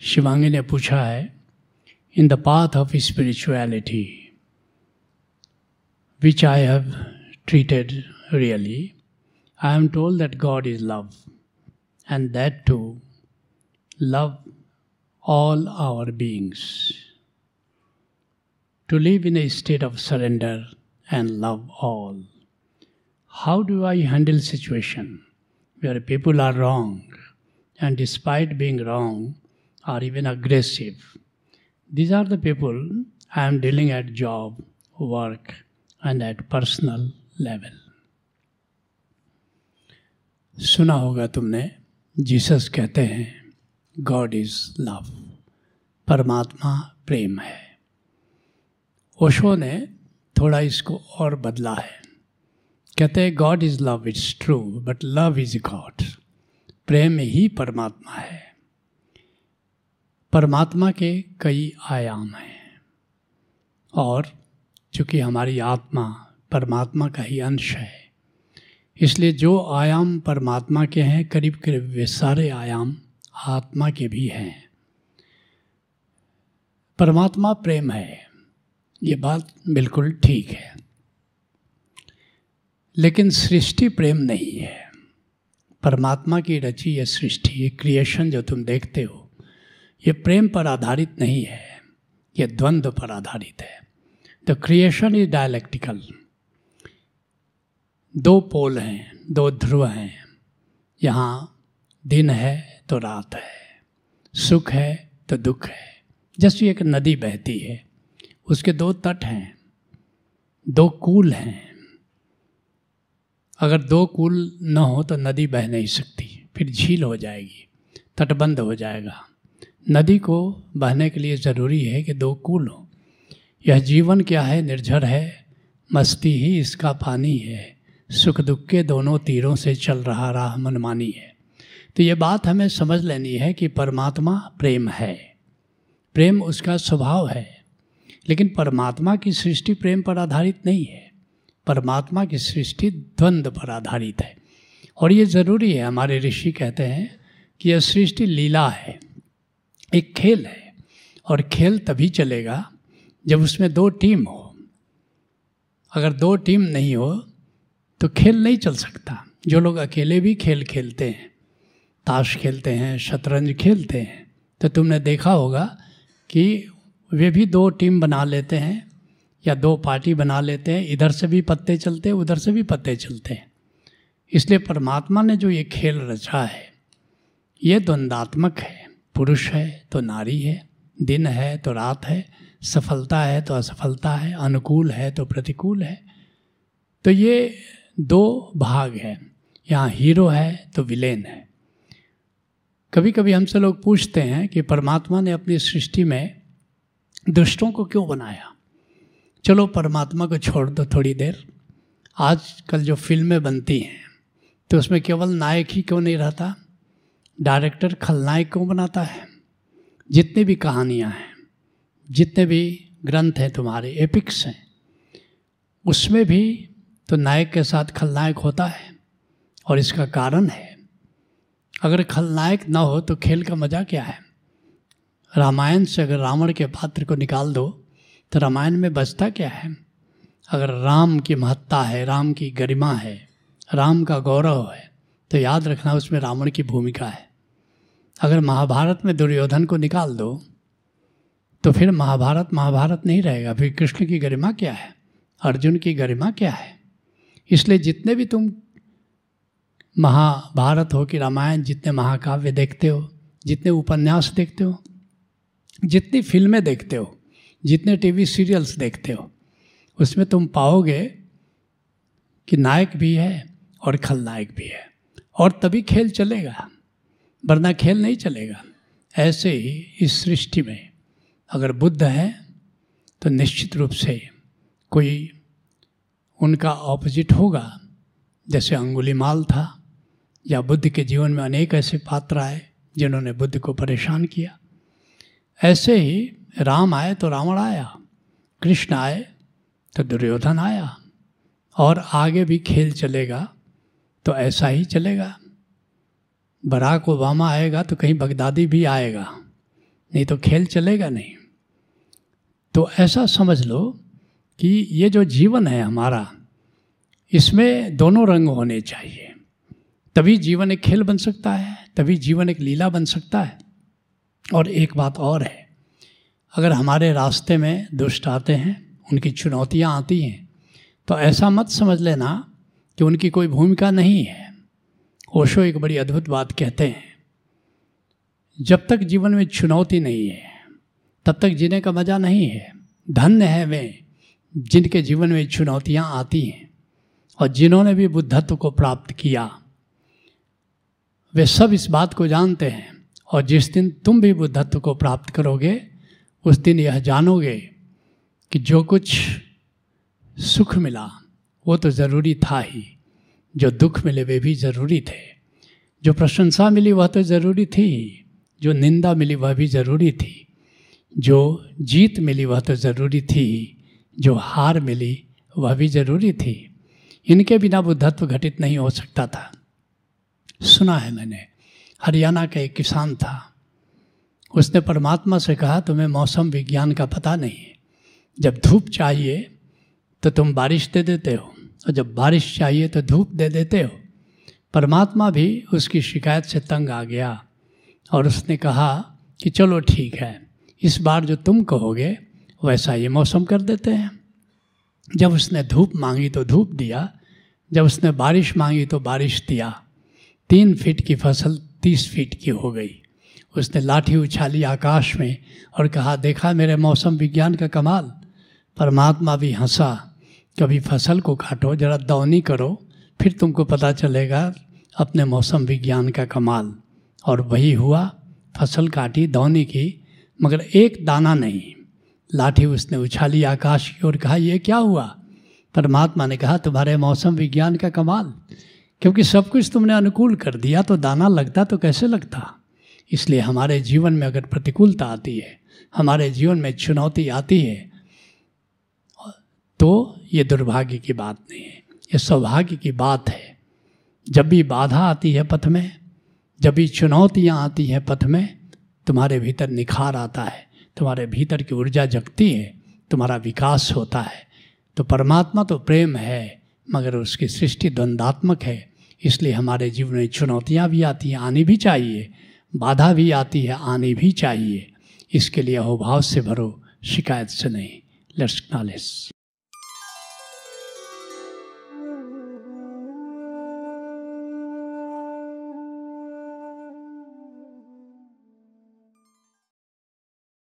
शिवांगी ने पूछा है in the path of spirituality which I have treated really I am told that God is love and that to love all our beings. To live in a state of surrender and love all. How do I handle situation where people are wrong and despite being wrong are even aggressive? These are the people I am dealing at job, work and at personal level. सुना होगा तुमने Jesus कहते हैं God is love परमात्मा प्रेम है। ओशो ने थोड़ा इसको और बदला है। कहते हैं God is love it's true but love is God प्रेम ही परमात्मा है। परमात्मा के कई आयाम हैं। और चूँकि हमारी आत्मा परमात्मा का ही अंश है, इसलिए जो आयाम परमात्मा के हैं, करीब करीब वे सारे आयाम आत्मा के भी हैं। परमात्मा प्रेम है, ये बात बिल्कुल ठीक है। लेकिन सृष्टि प्रेम नहीं है। परमात्मा की रची ये सृष्टि, ये क्रिएशन जो तुम देखते हो ये प्रेम पर आधारित नहीं है, ये द्वंद्व पर आधारित है। द क्रिएशन इज़ डायलेक्टिकल दो पोल हैं, दो ध्रुव हैं। यहाँ दिन है तो रात है, सुख है तो दुख है। जैसे एक नदी बहती है, उसके दो तट हैं, दो कूल हैं। अगर दो कूल न हो तो नदी बह नहीं सकती, फिर झील हो जाएगी, तटबंध हो जाएगा। नदी को बहने के लिए ज़रूरी है कि दो कूल हो। यह जीवन क्या है, निर्झर है, मस्ती ही इसका पानी है। सुख दुख के दोनों तीरों से चल रहा राह मनमानी है। तो ये बात हमें समझ लेनी है कि परमात्मा प्रेम है। प्रेम उसका स्वभाव है, लेकिन परमात्मा की सृष्टि प्रेम पर आधारित नहीं है। परमात्मा की सृष्टि द्वंद्व पर आधारित है। और ये ज़रूरी है, हमारे ऋषि कहते हैं कि यह सृष्टि लीला है। एक खेल है और खेल तभी चलेगा जब उसमें दो टीम हो। अगर दो टीम नहीं हो तो खेल नहीं चल सकता। जो लोग अकेले भी खेल खेलते हैं, ताश खेलते हैं, शतरंज खेलते हैं तो तुमने देखा होगा कि वे भी दो टीम बना लेते हैं या दो पार्टी बना लेते हैं। इधर से भी पत्ते चलते हैं, उधर से भी पत्ते चलते हैं। इसलिए परमात्मा ने जो ये खेल रचा है, ये द्वंदात्मक है। पुरुष है तो नारी है, दिन है तो रात है, सफलता है तो असफलता है, अनुकूल है तो प्रतिकूल है। तो ये दो भाग हैं। यहाँ हीरो है तो विलेन है। कभी कभी हमसे लोग पूछते हैं कि परमात्मा ने अपनी सृष्टि में दुष्टों को क्यों बनाया? चलो परमात्मा को छोड़ दो थोड़ी देर। आज कल जो फ़िल्में बनती हैं तो उसमें केवल नायक ही क्यों नहीं रहता? डायरेक्टर खलनायक क्यों बनाता है? जितनी भी कहानियाँ हैं, जितने भी ग्रंथ हैं तुम्हारे एपिक्स हैं, उसमें भी तो नायक के साथ खलनायक होता है। और इसका कारण है, अगर खलनायक ना हो तो खेल का मज़ा क्या है? रामायण से अगर रावण के पात्र को निकाल दो तो रामायण में बचता क्या है? अगर राम की महत्ता है, राम की गरिमा है, राम का गौरव है तो याद रखना उसमें रावण की भूमिका है। अगर महाभारत में दुर्योधन को निकाल दो तो फिर महाभारत महाभारत नहीं रहेगा। फिर कृष्ण की गरिमा क्या है? अर्जुन की गरिमा क्या है? इसलिए जितने भी तुम महाभारत हो कि रामायण, जितने महाकाव्य देखते हो, जितने उपन्यास देखते हो, जितनी फ़िल्में देखते हो, जितने टीवी सीरियल्स देखते हो, उसमें तुम पाओगे कि नायक भी है और खलनायक भी है। और तभी खेल चलेगा, वरना खेल नहीं चलेगा। ऐसे ही इस सृष्टि में अगर बुद्ध है तो निश्चित रूप से कोई उनका ऑपोजिट होगा। जैसे अंगुली माल था, या बुद्ध के जीवन में अनेक ऐसे पात्र आए, जिन्होंने बुद्ध को परेशान किया। ऐसे ही राम आए तो रावण आया, कृष्ण आए तो दुर्योधन आया, और आगे भी खेल चलेगा। तो ऐसा ही चलेगा। बराक ओबामा आएगा तो कहीं बगदादी भी आएगा, नहीं तो खेल चलेगा नहीं। तो ऐसा समझ लो कि ये जो जीवन है हमारा, इसमें दोनों रंग होने चाहिए। तभी जीवन एक खेल बन सकता है, तभी जीवन एक लीला बन सकता है। और एक बात और है, अगर हमारे रास्ते में दुष्ट आते हैं, उनकी चुनौतियाँ आती हैं तो ऐसा मत समझ लेना कि उनकी कोई भूमिका नहीं है। ओशो एक बड़ी अद्भुत बात कहते हैं। जब तक जीवन में चुनौती नहीं है, तब तक जीने का मज़ा नहीं है। धन्य है वे, जिनके जीवन में चुनौतियाँ आती हैं और जिन्होंने भी बुद्धत्व को प्राप्त किया। वे सब इस बात को जानते हैं और जिस दिन तुम भी बुद्धत्व को प्राप्त करोगे, उस दिन यह जानोगे कि जो कुछ सुख मिला वो तो ज़रूरी था ही। जो दुख मिले वे भी ज़रूरी थे। जो प्रशंसा मिली वह तो ज़रूरी थी। जो निंदा मिली वह भी ज़रूरी थी। जो जीत मिली वह तो ज़रूरी थी। जो हार मिली वह भी ज़रूरी थी। इनके बिना बुद्धत्व घटित नहीं हो सकता था। सुना है मैंने, हरियाणा का एक किसान था। उसने परमात्मा से कहा, तुम्हें मौसम विज्ञान का पता नहीं जब धूप चाहिए तो तुम बारिश दे देते हो। और जब बारिश चाहिए तो धूप दे देते हो। परमात्मा भी उसकी शिकायत से तंग आ गया और उसने कहा कि चलो ठीक है, इस बार जो तुम कहोगे, वैसा ये मौसम कर देते हैं। जब उसने धूप मांगी तो धूप दिया, जब उसने बारिश मांगी तो बारिश दिया। तीन फीट की फ़सल तीस फीट की हो गई। उसने लाठी उछाली आकाश में और कहा, देखा मेरे मौसम विज्ञान का कमाल। परमात्मा भी हंसा कभी फ़सल को काटो, जरा दौनी करो, फिर तुमको पता चलेगा अपने मौसम विज्ञान का कमाल। और वही हुआ, फ़सल काटी, दौनी की, मगर एक दाना नहीं। लाठी उसने उछाली आकाश की ओर, कहा, ये क्या हुआ? परमात्मा ने कहा, तुम्हारे मौसम विज्ञान का कमाल। क्योंकि सब कुछ तुमने अनुकूल कर दिया तो दाना लगता तो कैसे लगता? इसलिए हमारे जीवन में अगर प्रतिकूलता आती है, हमारे जीवन में चुनौती आती है तो ये दुर्भाग्य की बात नहीं है, ये सौभाग्य की बात है। जब भी बाधा आती है पथ में, जब भी चुनौतियाँ आती हैं पथ में, तुम्हारे भीतर निखार आता है, तुम्हारे भीतर की ऊर्जा जगती है, तुम्हारा विकास होता है। तो परमात्मा तो प्रेम है, मगर उसकी सृष्टि द्वंदात्मक है, इसलिए हमारे जीवन में चुनौतियाँ भी आती हैं, आनी भी चाहिए, बाधा भी आती है, आनी भी चाहिए। इसके लिए अहोभाव से भरो, शिकायत से नहीं लेट्स नॉलेज